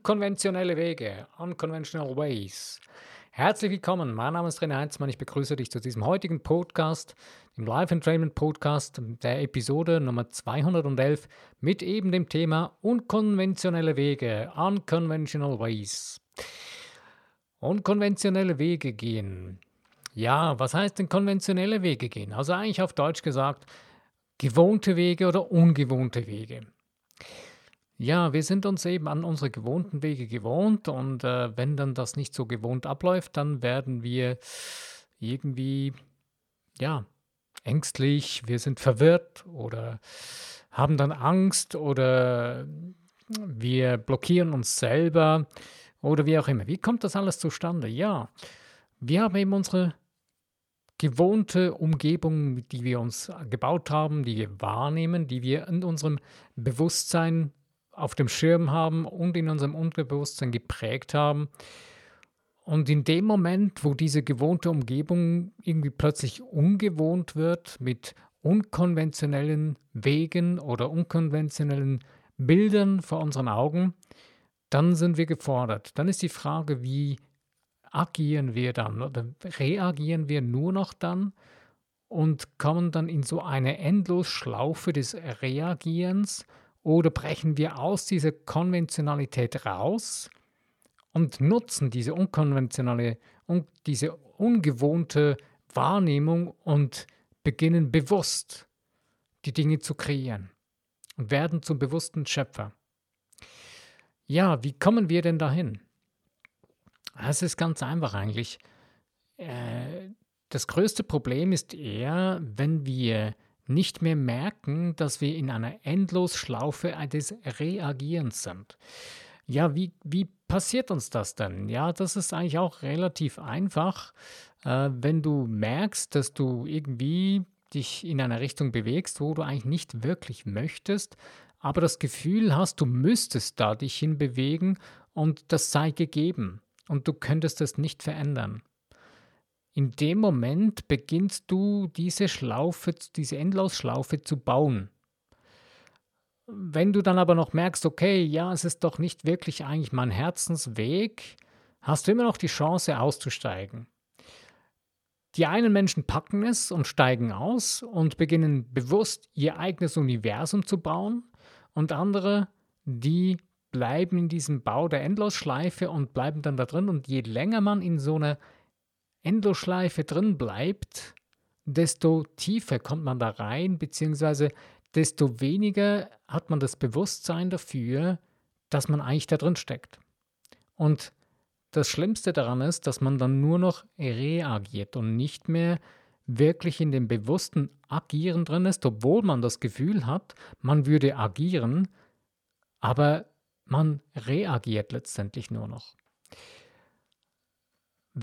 Unkonventionelle Wege, Unconventional Ways. Herzlich willkommen, mein Name ist René Heinzmann. Ich begrüße dich zu diesem heutigen Podcast, dem Life Entrainment Podcast, der Episode Nummer 211 mit eben dem Thema Unkonventionelle Wege, Unconventional Ways. Unkonventionelle Wege gehen. Ja, was heißt denn konventionelle Wege gehen? Also eigentlich auf Deutsch gesagt, gewohnte Wege oder ungewohnte Wege. Ja, wir sind uns eben an unsere gewohnten Wege gewohnt und äh, wenn dann das nicht so gewohnt abläuft, dann werden wir irgendwie, ja, ängstlich, wir sind verwirrt oder haben dann Angst oder wir blockieren uns selber oder wie auch immer. Wie kommt das alles zustande? Ja, wir haben eben unsere gewohnte Umgebung, die wir uns gebaut haben, die wir wahrnehmen, die wir in unserem Bewusstsein auf dem Schirm haben und in unserem Unterbewusstsein geprägt haben. Und in dem Moment, wo diese gewohnte Umgebung irgendwie plötzlich ungewohnt wird mit unkonventionellen Wegen oder unkonventionellen Bildern vor unseren Augen, dann sind wir gefordert. Dann ist die Frage, wie agieren wir dann oder reagieren wir nur noch dann und kommen dann in so eine Endlosschlaufe des Reagierens oder brechen wir aus dieser Konventionalität raus und nutzen diese unkonventionelle und diese ungewohnte Wahrnehmung und beginnen bewusst die Dinge zu kreieren und werden zum bewussten Schöpfer. Ja, wie kommen wir denn dahin? Es ist ganz einfach eigentlich. Äh, das größte Problem ist eher, wenn wir nicht mehr merken, dass wir in einer Endlosschlaufe des Reagierens sind. Ja, wie, wie passiert uns das denn? Ja, das ist eigentlich auch relativ einfach, äh, wenn du merkst, dass du irgendwie dich in einer Richtung bewegst, wo du eigentlich nicht wirklich möchtest, aber das Gefühl hast, du müsstest da dich hinbewegen und das sei gegeben und du könntest es nicht verändern. In dem Moment beginnst du diese Schlaufe, diese Endlosschlaufe zu bauen. Wenn du dann aber noch merkst, okay, ja, es ist doch nicht wirklich eigentlich mein Herzensweg, hast du immer noch die Chance auszusteigen. Die einen Menschen packen es und steigen aus und beginnen bewusst ihr eigenes Universum zu bauen und andere, die bleiben in diesem Bau der Endlosschleife und bleiben dann da drin und je länger man in so einer Endlosschleife drin bleibt, desto tiefer kommt man da rein, beziehungsweise desto weniger hat man das Bewusstsein dafür, dass man eigentlich da drin steckt. Und das Schlimmste daran ist, dass man dann nur noch reagiert und nicht mehr wirklich in dem bewussten Agieren drin ist, obwohl man das Gefühl hat, man würde agieren, aber man reagiert letztendlich nur noch.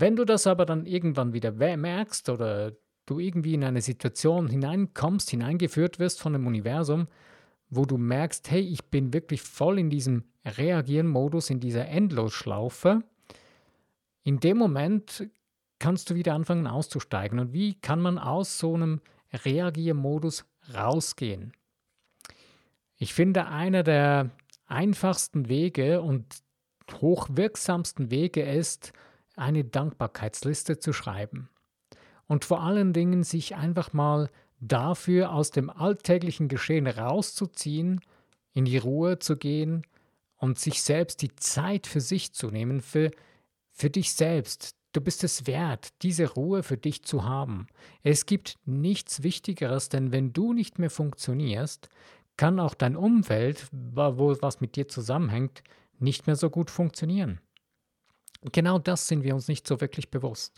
Wenn du das aber dann irgendwann wieder merkst oder du irgendwie in eine Situation hineinkommst, hineingeführt wirst von dem Universum, wo du merkst, hey, ich bin wirklich voll in diesem Reagieren-Modus, in dieser Endlosschlaufe, in dem Moment kannst du wieder anfangen auszusteigen. Und wie kann man aus so einem Reagiermodus rausgehen? Ich finde, einer der einfachsten Wege und hochwirksamsten Wege ist, eine Dankbarkeitsliste zu schreiben. Und vor allen Dingen sich einfach mal dafür aus dem alltäglichen Geschehen rauszuziehen, in die Ruhe zu gehen und sich selbst die Zeit für sich zu nehmen, für, für dich selbst. Du bist es wert, diese Ruhe für dich zu haben. Es gibt nichts Wichtigeres, denn wenn du nicht mehr funktionierst, kann auch dein Umfeld, wo was mit dir zusammenhängt, nicht mehr so gut funktionieren. Genau das sind wir uns nicht so wirklich bewusst.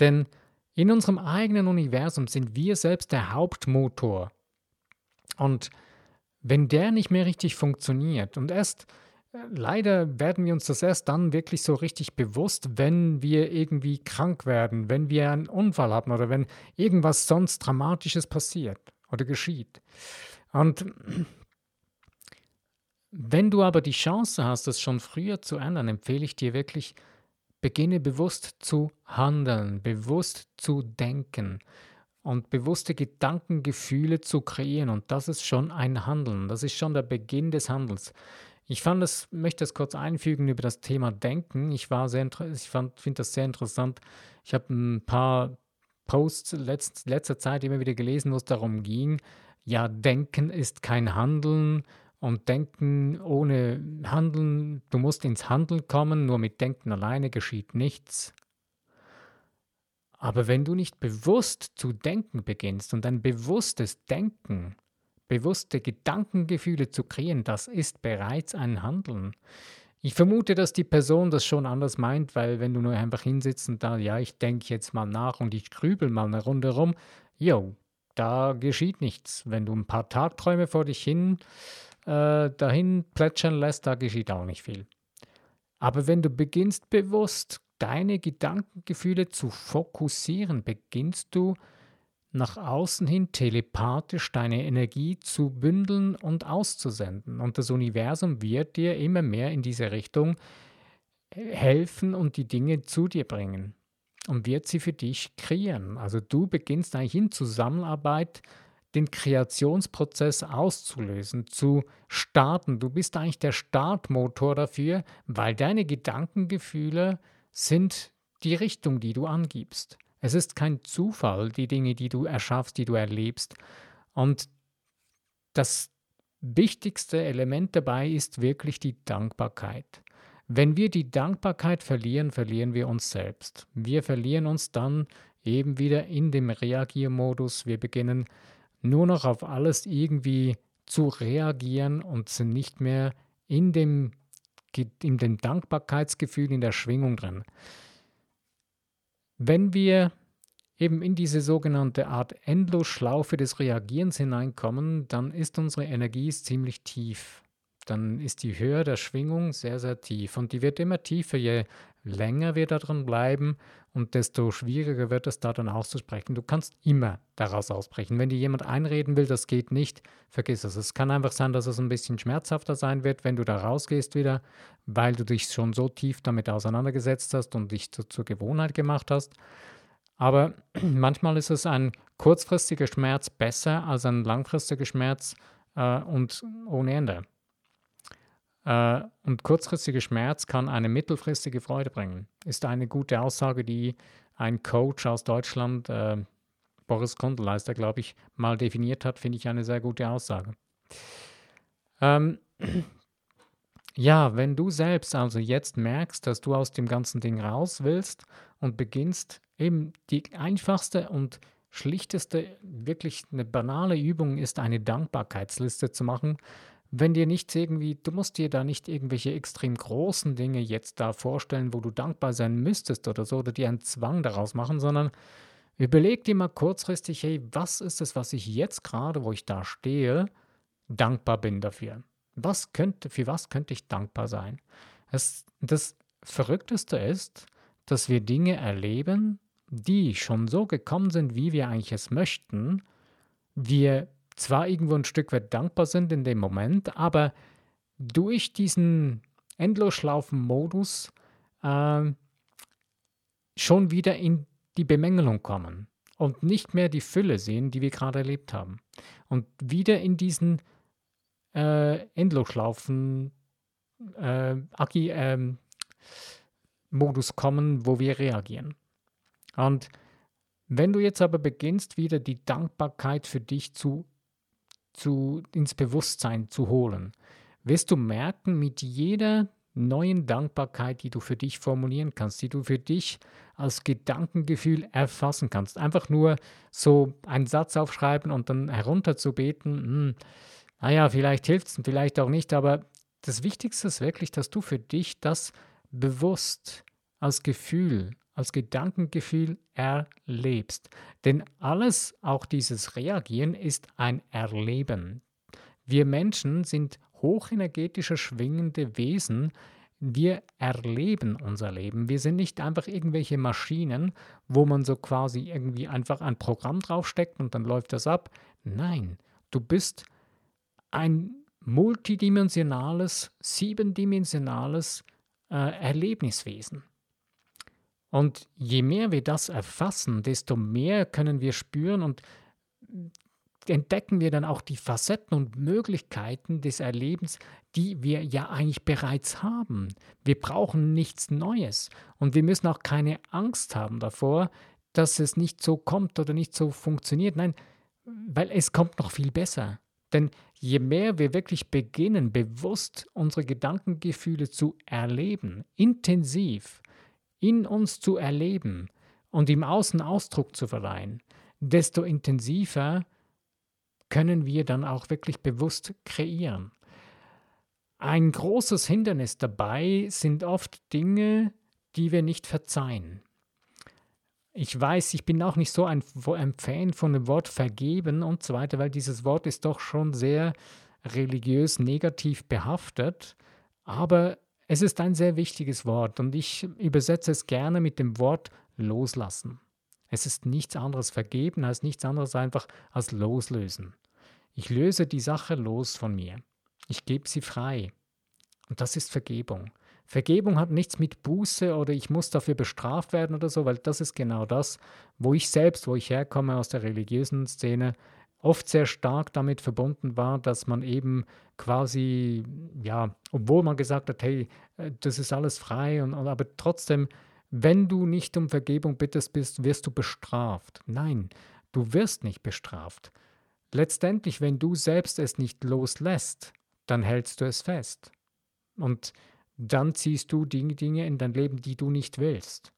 Denn in unserem eigenen Universum sind wir selbst der Hauptmotor. Und wenn der nicht mehr richtig funktioniert und erst äh, leider werden wir uns das erst dann wirklich so richtig bewusst, wenn wir irgendwie krank werden, wenn wir einen Unfall haben oder wenn irgendwas sonst Dramatisches passiert oder geschieht. Und wenn du aber die Chance hast, es schon früher zu ändern, empfehle ich dir wirklich, beginne bewusst zu handeln, bewusst zu denken und bewusste Gedanken, Gefühle zu kreieren. Und das ist schon ein Handeln, das ist schon der Beginn des Handels. Ich fand es, möchte es kurz einfügen über das Thema Denken. Ich war sehr, ich finde das sehr interessant. Ich habe ein paar Posts letzt, letzter Zeit immer wieder gelesen, wo es darum ging, ja, Denken ist kein Handeln und Denken ohne Handeln, du musst ins Handeln kommen, nur mit Denken alleine geschieht nichts. Aber wenn du nicht bewusst zu denken beginnst und ein bewusstes Denken, bewusste Gedankengefühle zu kreieren, das ist bereits ein Handeln. Ich vermute, dass die Person das schon anders meint, weil wenn du nur einfach hinsitzt und da, ja, ich denke jetzt mal nach und ich grübel mal eine Runde rum, jo, da geschieht nichts. Wenn du ein paar Tagträume vor dich hin äh, dahin plätschern lässt, da geschieht auch nicht viel. Aber wenn du beginnst bewusst deine Gedankengefühle zu fokussieren, beginnst du nach außen hin telepathisch deine Energie zu bündeln und auszusenden. Und das Universum wird dir immer mehr in diese Richtung helfen und die Dinge zu dir bringen und wird sie für dich kreieren. Also du beginnst eigentlich in Zusammenarbeit den Kreationsprozess auszulösen, zu starten. Du bist eigentlich der Startmotor dafür, weil deine Gedankengefühle sind die Richtung, die du angibst. Es ist kein Zufall, die Dinge, die du erschaffst, die du erlebst. Und das wichtigste Element dabei ist wirklich die Dankbarkeit. Wenn wir die Dankbarkeit verlieren, verlieren wir uns selbst. Wir verlieren uns dann eben wieder in dem Reagiermodus. Wir beginnen nur noch auf alles irgendwie zu reagieren und sind nicht mehr in dem in dem Dankbarkeitsgefühl, in der Schwingung drin. Wenn wir eben in diese sogenannte Art Endlosschlaufe des Reagierens hineinkommen, dann ist unsere Energie ziemlich tief. Dann ist die Höhe der Schwingung sehr, sehr tief. Und die wird immer tiefer, je länger wir da drin bleiben und desto schwieriger wird es da dann auszusprechen. Du kannst immer daraus ausbrechen. Wenn dir jemand einreden will, das geht nicht, vergiss es. Es kann einfach sein, dass es ein bisschen schmerzhafter sein wird, wenn du da rausgehst wieder, weil du dich schon so tief damit auseinandergesetzt hast und dich zu, zur Gewohnheit gemacht hast. Aber manchmal ist es ein kurzfristiger Schmerz besser als ein langfristiger Schmerz äh, und ohne Ende. Äh, und kurzfristiger Schmerz kann eine mittelfristige Freude bringen. Ist eine gute Aussage, die ein Coach aus Deutschland, äh, Boris Kondeleister, glaube ich, mal definiert hat, finde ich eine sehr gute Aussage. Ähm, ja, wenn du selbst also jetzt merkst, dass du aus dem ganzen Ding raus willst und beginnst, eben die einfachste und schlichteste, wirklich eine banale Übung ist, eine Dankbarkeitsliste zu machen, wenn dir nicht irgendwie, du musst dir da nicht irgendwelche extrem großen Dinge jetzt da vorstellen, wo du dankbar sein müsstest oder so, oder dir einen Zwang daraus machen, sondern überleg dir mal kurzfristig, hey, was ist es, was ich jetzt gerade, wo ich da stehe, dankbar bin dafür? Was könnte, für was könnte ich dankbar sein? Das, das Verrückteste ist, dass wir Dinge erleben, die schon so gekommen sind, wie wir eigentlich es möchten, wir zwar irgendwo ein Stück weit dankbar sind in dem Moment, aber durch diesen Endlosschlaufen-Modus äh, schon wieder in die Bemängelung kommen und nicht mehr die Fülle sehen, die wir gerade erlebt haben. Und wieder in diesen äh, Endlosschlaufen äh, Agi, äh, Modus kommen, wo wir reagieren. Und wenn du jetzt aber beginnst, wieder die Dankbarkeit für dich zu zu, ins Bewusstsein zu holen, wirst du merken, mit jeder neuen Dankbarkeit, die du für dich formulieren kannst, die du für dich als Gedankengefühl erfassen kannst. Einfach nur so einen Satz aufschreiben und dann herunterzubeten, hm, naja, vielleicht hilft es, vielleicht auch nicht, aber das Wichtigste ist wirklich, dass du für dich das bewusst als Gefühl, als Gedankengefühl erlebst. Denn alles, auch dieses Reagieren, ist ein Erleben. Wir Menschen sind hochenergetische, schwingende Wesen. Wir erleben unser Leben. Wir sind nicht einfach irgendwelche Maschinen, wo man so quasi irgendwie einfach ein Programm draufsteckt und dann läuft das ab. Nein, du bist ein multidimensionales, siebendimensionales äh, Erlebniswesen. Und je mehr wir das erfassen, desto mehr können wir spüren und entdecken wir dann auch die Facetten und Möglichkeiten des Erlebens, die wir ja eigentlich bereits haben. Wir brauchen nichts Neues und wir müssen auch keine Angst haben davor, dass es nicht so kommt oder nicht so funktioniert. Nein, weil es kommt noch viel besser. Denn je mehr wir wirklich beginnen, bewusst unsere Gedankengefühle zu erleben, intensiv in uns zu erleben und im Außen Ausdruck zu verleihen, desto intensiver können wir dann auch wirklich bewusst kreieren. Ein großes Hindernis dabei sind oft Dinge, die wir nicht verzeihen. Ich weiß, ich bin auch nicht so ein, Fan von dem Wort vergeben und so weiter, weil dieses Wort ist doch schon sehr religiös negativ behaftet. Aber es ist ein sehr wichtiges Wort und ich übersetze es gerne mit dem Wort loslassen. Es ist nichts anderes vergeben als nichts anderes einfach als loslösen. Ich löse die Sache los von mir. Ich gebe sie frei. Und das ist Vergebung. Vergebung hat nichts mit Buße oder ich muss dafür bestraft werden oder so, weil das ist genau das, wo ich selbst, wo ich herkomme aus der religiösen Szene, oft sehr stark damit verbunden war, dass man eben quasi, ja, obwohl man gesagt hat, hey, äh, das ist alles frei, und, aber trotzdem, wenn du nicht um Vergebung bittest bist, wirst du bestraft. Nein, du wirst nicht bestraft. Letztendlich, wenn du selbst es nicht loslässt, dann hältst du es fest. Und dann ziehst du die Dinge in dein Leben, die du nicht willst.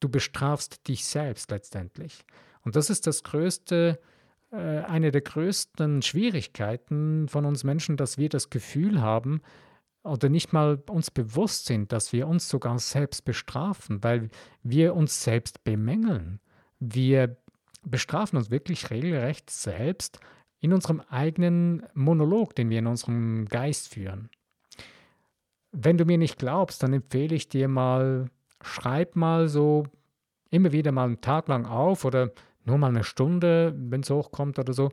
Du bestrafst dich selbst letztendlich. Und das ist das größte, äh, eine der größten Schwierigkeiten von uns Menschen, dass wir das Gefühl haben oder nicht mal uns bewusst sind, dass wir uns sogar selbst bestrafen, weil wir uns selbst bemängeln. Wir bestrafen uns wirklich regelrecht selbst in unserem eigenen Monolog, den wir in unserem Geist führen. Wenn du mir nicht glaubst, dann empfehle ich dir mal, schreib mal so immer wieder mal einen Tag lang auf oder nur mal eine Stunde, wenn es hochkommt oder so.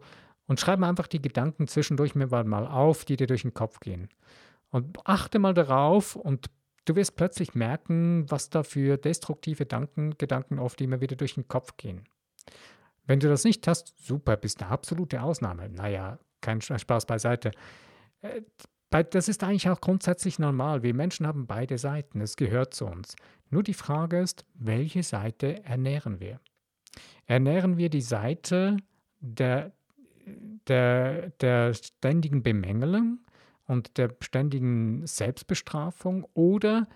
Und schreib einfach die Gedanken zwischendurch mir mal auf, die dir durch den Kopf gehen. Und achte mal darauf und du wirst plötzlich merken, was da für destruktive Gedanken, Gedanken oft immer wieder durch den Kopf gehen. Wenn du das nicht hast, super, bist eine absolute Ausnahme. Naja, kein Spaß beiseite. Äh, das ist eigentlich auch grundsätzlich normal. Wir Menschen haben beide Seiten. Es gehört zu uns. Nur die Frage ist, welche Seite ernähren wir? Ernähren wir die Seite der, der, der ständigen Bemängelung und der ständigen Selbstbestrafung oder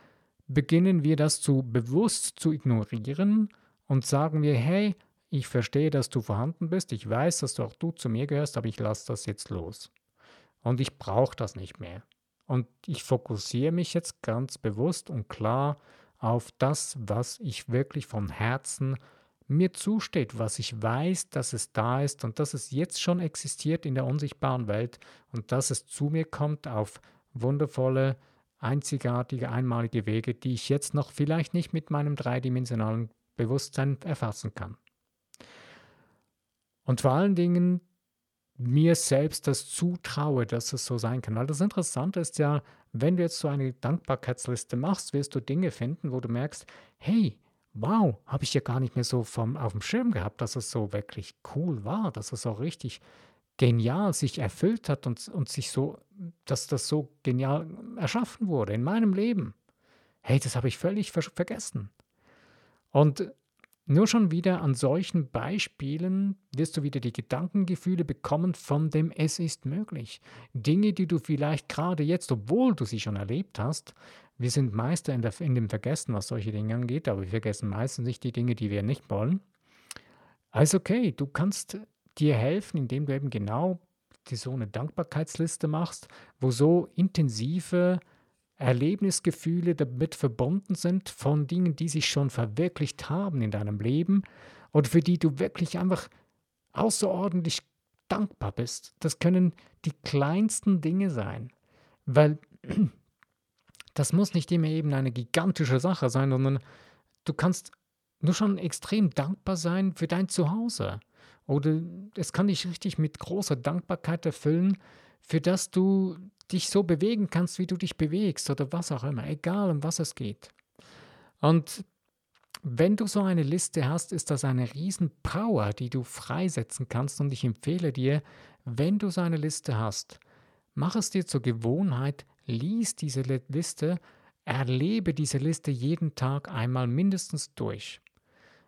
beginnen wir das zu bewusst zu ignorieren und sagen wir, hey, ich verstehe, dass du vorhanden bist, ich weiß, dass du auch du zu mir gehörst, aber ich lasse das jetzt los. Und ich brauche das nicht mehr. Und ich fokussiere mich jetzt ganz bewusst und klar auf das, was ich wirklich von Herzen mir zusteht, was ich weiß, dass es da ist und dass es jetzt schon existiert in der unsichtbaren Welt und dass es zu mir kommt auf wundervolle, einzigartige, einmalige Wege, die ich jetzt noch vielleicht nicht mit meinem dreidimensionalen Bewusstsein erfassen kann. Und vor allen Dingen mir selbst das zutraue, dass es so sein kann. Weil das Interessante ist ja, wenn du jetzt so eine Dankbarkeitsliste machst, wirst du Dinge finden, wo du merkst, hey, wow, habe ich ja gar nicht mehr so vom, auf dem Schirm gehabt, dass es so wirklich cool war, dass es auch richtig genial sich erfüllt hat und, und sich so, dass das so genial erschaffen wurde in meinem Leben. Hey, das habe ich völlig ver vergessen. Und nur schon wieder an solchen Beispielen wirst du wieder die Gedankengefühle bekommen von dem Es ist möglich. Dinge, die du vielleicht gerade jetzt, obwohl du sie schon erlebt hast, wir sind Meister in, der, in dem Vergessen, was solche Dinge angeht, aber wir vergessen meistens nicht die Dinge, die wir nicht wollen. Also okay, du kannst dir helfen, indem du eben genau die, so eine Dankbarkeitsliste machst, wo so intensive Erlebnisgefühle damit verbunden sind von Dingen, die sich schon verwirklicht haben in deinem Leben und für die du wirklich einfach außerordentlich dankbar bist. Das können die kleinsten Dinge sein, weil das muss nicht immer eben eine gigantische Sache sein, sondern du kannst nur schon extrem dankbar sein für dein Zuhause. Oder es kann dich richtig mit großer Dankbarkeit erfüllen, für das du dich so bewegen kannst, wie du dich bewegst oder was auch immer, egal um was es geht. Und wenn du so eine Liste hast, ist das eine Riesenpower, die du freisetzen kannst. Und ich empfehle dir, wenn du so eine Liste hast, mach es dir zur Gewohnheit, lies diese Liste, erlebe diese Liste jeden Tag einmal mindestens durch.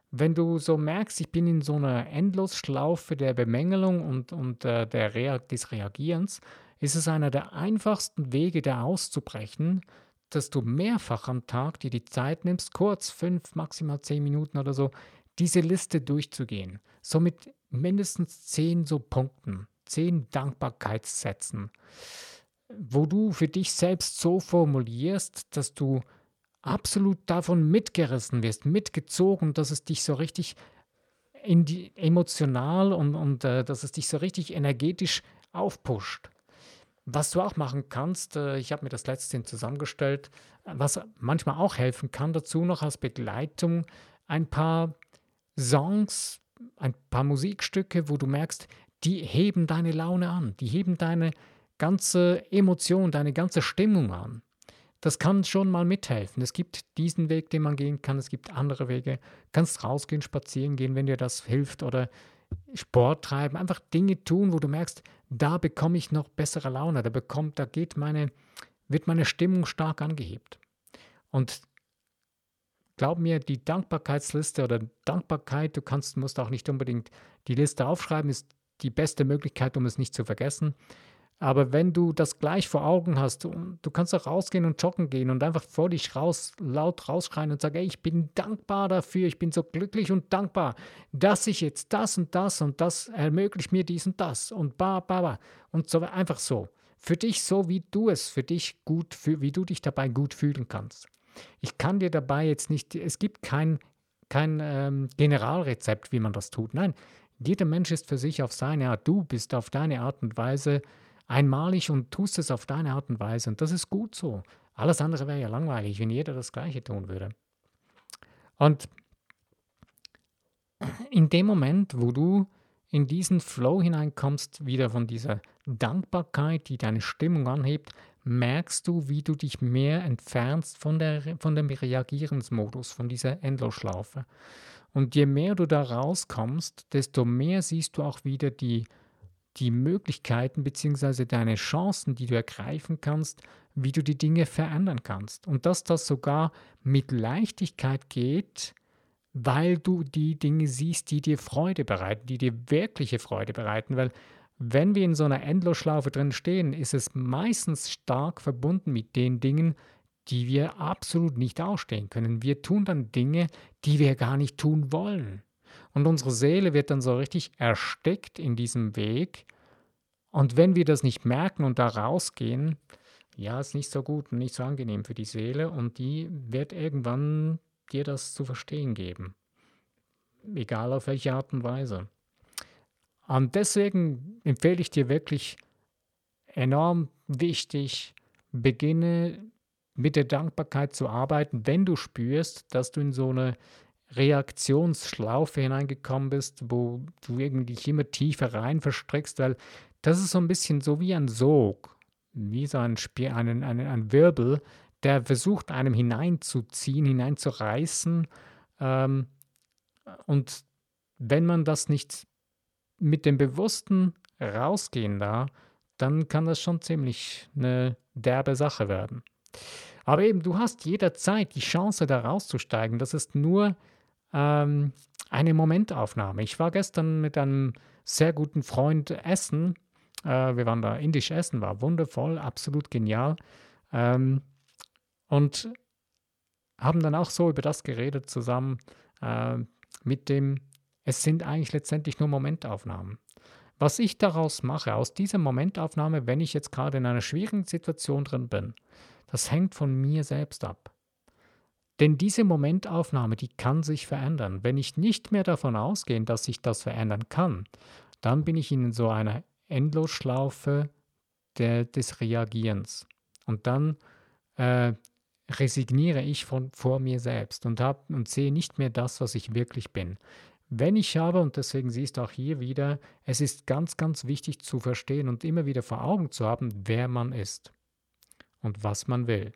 Wenn du so merkst, ich bin in so einer Endlosschlaufe der Bemängelung und, und äh, der Rea des Reagierens, ist es einer der einfachsten Wege, da auszubrechen, dass du mehrfach am Tag dir die Zeit nimmst, kurz fünf, maximal zehn Minuten oder so, diese Liste durchzugehen. So mit mindestens zehn so Punkten, zehn Dankbarkeitssätzen, wo du für dich selbst so formulierst, dass du absolut davon mitgerissen wirst, mitgezogen, dass es dich so richtig emotional und, und äh, dass es dich so richtig energetisch aufpusht. Was du auch machen kannst, äh, ich habe mir das letztens zusammengestellt, was manchmal auch helfen kann, dazu noch als Begleitung ein paar Songs, ein paar Musikstücke, wo du merkst, die heben deine Laune an, die heben deine ganze Emotion, deine ganze Stimmung an. Das kann schon mal mithelfen. Es gibt diesen Weg, den man gehen kann, es gibt andere Wege. Du kannst rausgehen, spazieren gehen, wenn dir das hilft oder Sport treiben, einfach Dinge tun, wo du merkst, da bekomme ich noch bessere Laune, da bekommt, da geht meine, wird meine Stimmung stark angehebt. Und glaub mir, die Dankbarkeitsliste oder Dankbarkeit, du kannst, musst auch nicht unbedingt die Liste aufschreiben, ist die beste Möglichkeit, um es nicht zu vergessen. Aber wenn du das gleich vor Augen hast, du kannst auch rausgehen und joggen gehen und einfach vor dich raus, laut rausschreien und sagen, ey, ich bin dankbar dafür, ich bin so glücklich und dankbar, dass ich jetzt das und das und das ermöglicht mir dies und das und ba, ba, ba und so einfach so. Für dich so, wie du es für dich gut, wie du dich dabei gut fühlen kannst. Ich kann dir dabei jetzt nicht, es gibt kein, kein ähm, Generalrezept, wie man das tut. Nein, jeder Mensch ist für sich auf seine Art. Du bist auf deine Art und Weise einmalig und tust es auf deine Art und Weise. Und das ist gut so. Alles andere wäre ja langweilig, wenn jeder das Gleiche tun würde. Und in dem Moment, wo du in diesen Flow hineinkommst, wieder von dieser Dankbarkeit, die deine Stimmung anhebt, merkst du, wie du dich mehr entfernst von, der, von dem Reagierensmodus, von dieser Endlosschlaufe. Und je mehr du da rauskommst, desto mehr siehst du auch wieder die die Möglichkeiten bzw. deine Chancen, die du ergreifen kannst, wie du die Dinge verändern kannst. Und dass das sogar mit Leichtigkeit geht, weil du die Dinge siehst, die dir Freude bereiten, die dir wirkliche Freude bereiten. Weil wenn wir in so einer Endlosschlaufe drin stehen, ist es meistens stark verbunden mit den Dingen, die wir absolut nicht ausstehen können. Wir tun dann Dinge, die wir gar nicht tun wollen. Und unsere Seele wird dann so richtig erstickt in diesem Weg. Und wenn wir das nicht merken und da rausgehen, ja, ist nicht so gut und nicht so angenehm für die Seele und die wird irgendwann dir das zu verstehen geben. Egal auf welche Art und Weise. Und deswegen empfehle ich dir wirklich enorm wichtig, beginne mit der Dankbarkeit zu arbeiten, wenn du spürst, dass du in so eine Reaktionsschlaufe hineingekommen bist, wo du irgendwie dich immer tiefer rein verstrickst, weil das ist so ein bisschen so wie ein Sog, wie so ein, Spiel, ein, ein, ein Wirbel, der versucht, einem hineinzuziehen, hineinzureißen. Ähm, und wenn man das nicht mit dem Bewussten rausgehen da, dann kann das schon ziemlich eine derbe Sache werden. Aber eben, du hast jederzeit die Chance, da rauszusteigen. Das ist nur ähm, eine Momentaufnahme. Ich war gestern mit einem sehr guten Freund essen. Äh, wir waren da indisch essen, war wundervoll, absolut genial. Ähm, und haben dann auch so über das geredet zusammen äh, mit dem, es sind eigentlich letztendlich nur Momentaufnahmen. Was ich daraus mache, aus dieser Momentaufnahme, wenn ich jetzt gerade in einer schwierigen Situation drin bin, das hängt von mir selbst ab. Denn diese Momentaufnahme, die kann sich verändern. Wenn ich nicht mehr davon ausgehe, dass sich das verändern kann, dann bin ich in so einer Endlosschlaufe der, des Reagierens. Und dann äh, resigniere ich von, vor mir selbst und, hab, und sehe nicht mehr das, was ich wirklich bin. Wenn ich habe, und deswegen siehst du auch hier wieder, es ist ganz, ganz wichtig zu verstehen und immer wieder vor Augen zu haben, wer man ist und was man will.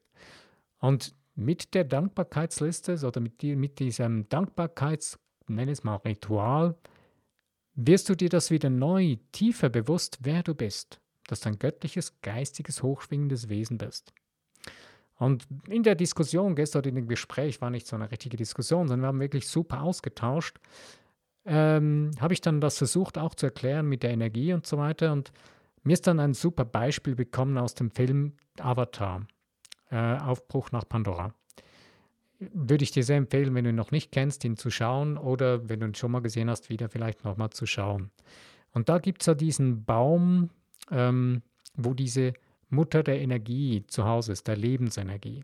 Und mit der Dankbarkeitsliste oder mit, die, mit diesem Dankbarkeits, nenne es mal Ritual, wirst du dir das wieder neu, tiefer bewusst, wer du bist, dass du ein göttliches, geistiges, hochschwingendes Wesen bist. Und in der Diskussion, gestern in dem Gespräch, war nicht so eine richtige Diskussion, sondern wir haben wirklich super ausgetauscht, ähm, habe ich dann das versucht auch zu erklären mit der Energie und so weiter. Und mir ist dann ein super Beispiel bekommen aus dem Film Avatar, äh, Aufbruch nach Pandora. Würde ich dir sehr empfehlen, wenn du ihn noch nicht kennst, ihn zu schauen oder wenn du ihn schon mal gesehen hast, wieder vielleicht nochmal zu schauen. Und da gibt es ja diesen Baum, ähm, wo diese Mutter der Energie zu Hause ist, der Lebensenergie.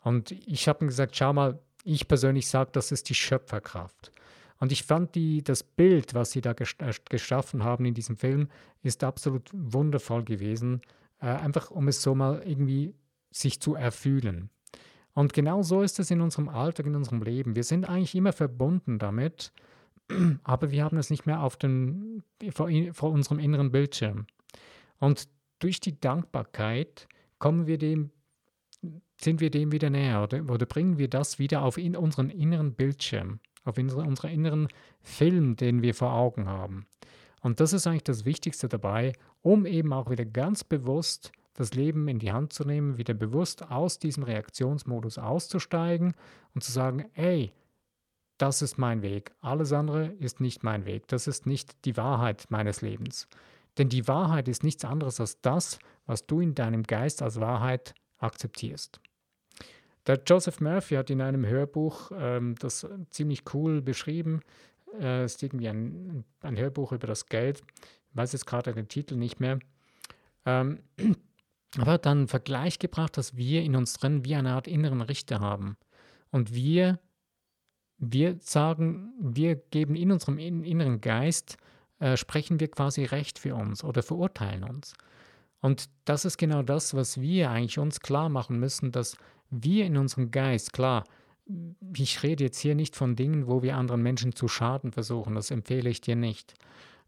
Und ich habe ihm gesagt, schau mal, ich persönlich sage, das ist die Schöpferkraft. Und ich fand die, das Bild, was sie da äh, geschaffen haben in diesem Film, ist absolut wundervoll gewesen. Äh, einfach um es so mal irgendwie sich zu erfühlen. Und genau so ist es in unserem Alltag, in unserem Leben. Wir sind eigentlich immer verbunden damit, aber wir haben es nicht mehr auf den, vor, vor unserem inneren Bildschirm. Und durch die Dankbarkeit kommen wir dem, sind wir dem wieder näher oder, oder bringen wir das wieder auf in unseren inneren Bildschirm auf unsere, unseren inneren Film, den wir vor Augen haben. Und das ist eigentlich das Wichtigste dabei, um eben auch wieder ganz bewusst das Leben in die Hand zu nehmen, wieder bewusst aus diesem Reaktionsmodus auszusteigen und zu sagen, ey, das ist mein Weg, alles andere ist nicht mein Weg, das ist nicht die Wahrheit meines Lebens. Denn die Wahrheit ist nichts anderes als das, was du in deinem Geist als Wahrheit akzeptierst. Der Joseph Murphy hat in einem Hörbuch ähm, das ziemlich cool beschrieben. Äh, ist irgendwie ein, ein, Hörbuch über das Geld. Ich weiß jetzt gerade den Titel nicht mehr. Ähm, aber dann einen Vergleich gebracht, dass wir in uns drin wie eine Art inneren Richter haben. Und wir, wir sagen, wir geben in unserem inneren Geist, äh, sprechen wir quasi Recht für uns oder verurteilen uns. Und das ist genau das, was wir eigentlich uns klar machen müssen, dass wir in unserem Geist, klar, ich rede jetzt hier nicht von Dingen, wo wir anderen Menschen zu schaden versuchen, das empfehle ich dir nicht.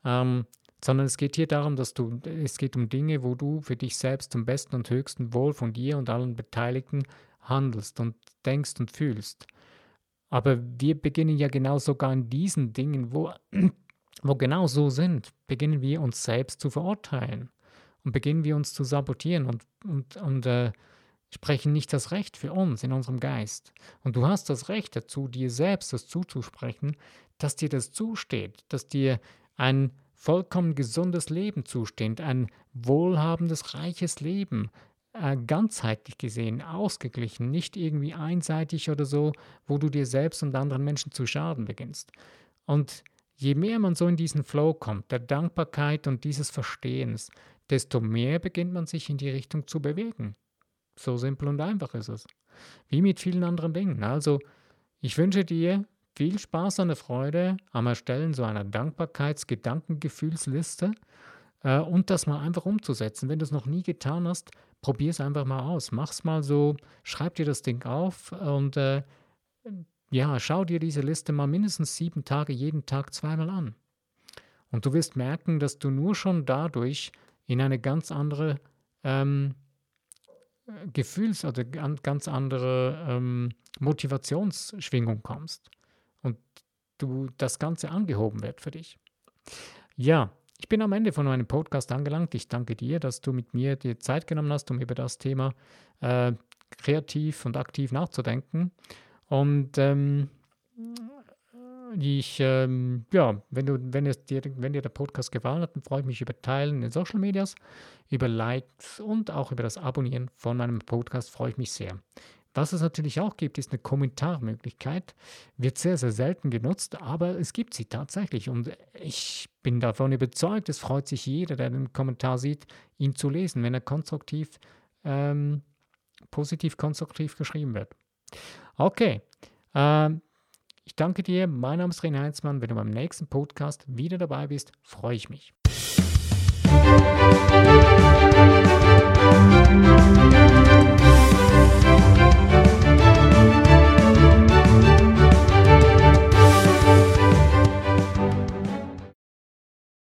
Ähm, sondern es geht hier darum, dass du, es geht um Dinge, wo du für dich selbst zum besten und höchsten Wohl von dir und allen Beteiligten handelst und denkst und fühlst. Aber wir beginnen ja genau sogar in diesen Dingen, wo, wo genau so sind, beginnen wir uns selbst zu verurteilen und beginnen wir uns zu sabotieren und, und, und äh, sprechen nicht das Recht für uns in unserem Geist. Und du hast das Recht dazu, dir selbst das zuzusprechen, dass dir das zusteht, dass dir ein vollkommen gesundes Leben zusteht, ein wohlhabendes, reiches Leben, äh, ganzheitlich gesehen, ausgeglichen, nicht irgendwie einseitig oder so, wo du dir selbst und anderen Menschen zu schaden beginnst. Und je mehr man so in diesen Flow kommt, der Dankbarkeit und dieses Verstehens, desto mehr beginnt man sich in die Richtung zu bewegen. So simpel und einfach ist es. Wie mit vielen anderen Dingen. Also, ich wünsche dir viel Spaß und Freude am Erstellen so einer Dankbarkeits-Gedankengefühlsliste äh, und das mal einfach umzusetzen. Wenn du es noch nie getan hast, probier es einfach mal aus. Mach es mal so, schreib dir das Ding auf und äh, ja, schau dir diese Liste mal mindestens sieben Tage, jeden Tag zweimal an. Und du wirst merken, dass du nur schon dadurch in eine ganz andere ähm, Gefühls- oder ganz andere ähm, Motivationsschwingung kommst und du das Ganze angehoben wird für dich. Ja, ich bin am Ende von meinem Podcast angelangt. Ich danke dir, dass du mit mir die Zeit genommen hast, um über das Thema äh, kreativ und aktiv nachzudenken. Und ähm, ich, ähm, ja, wenn, du, wenn, es dir, wenn dir der Podcast gefallen hat, dann freue ich mich über Teilen in den Social Medias, über Likes und auch über das Abonnieren von meinem Podcast freue ich mich sehr. Was es natürlich auch gibt, ist eine Kommentarmöglichkeit. Wird sehr, sehr selten genutzt, aber es gibt sie tatsächlich. Und ich bin davon überzeugt, es freut sich jeder, der den Kommentar sieht, ihn zu lesen, wenn er konstruktiv, ähm, positiv konstruktiv geschrieben wird. Okay. Ähm, ich danke dir. Mein Name ist René Heinzmann. Wenn du beim nächsten Podcast wieder dabei bist, freue ich mich. Musik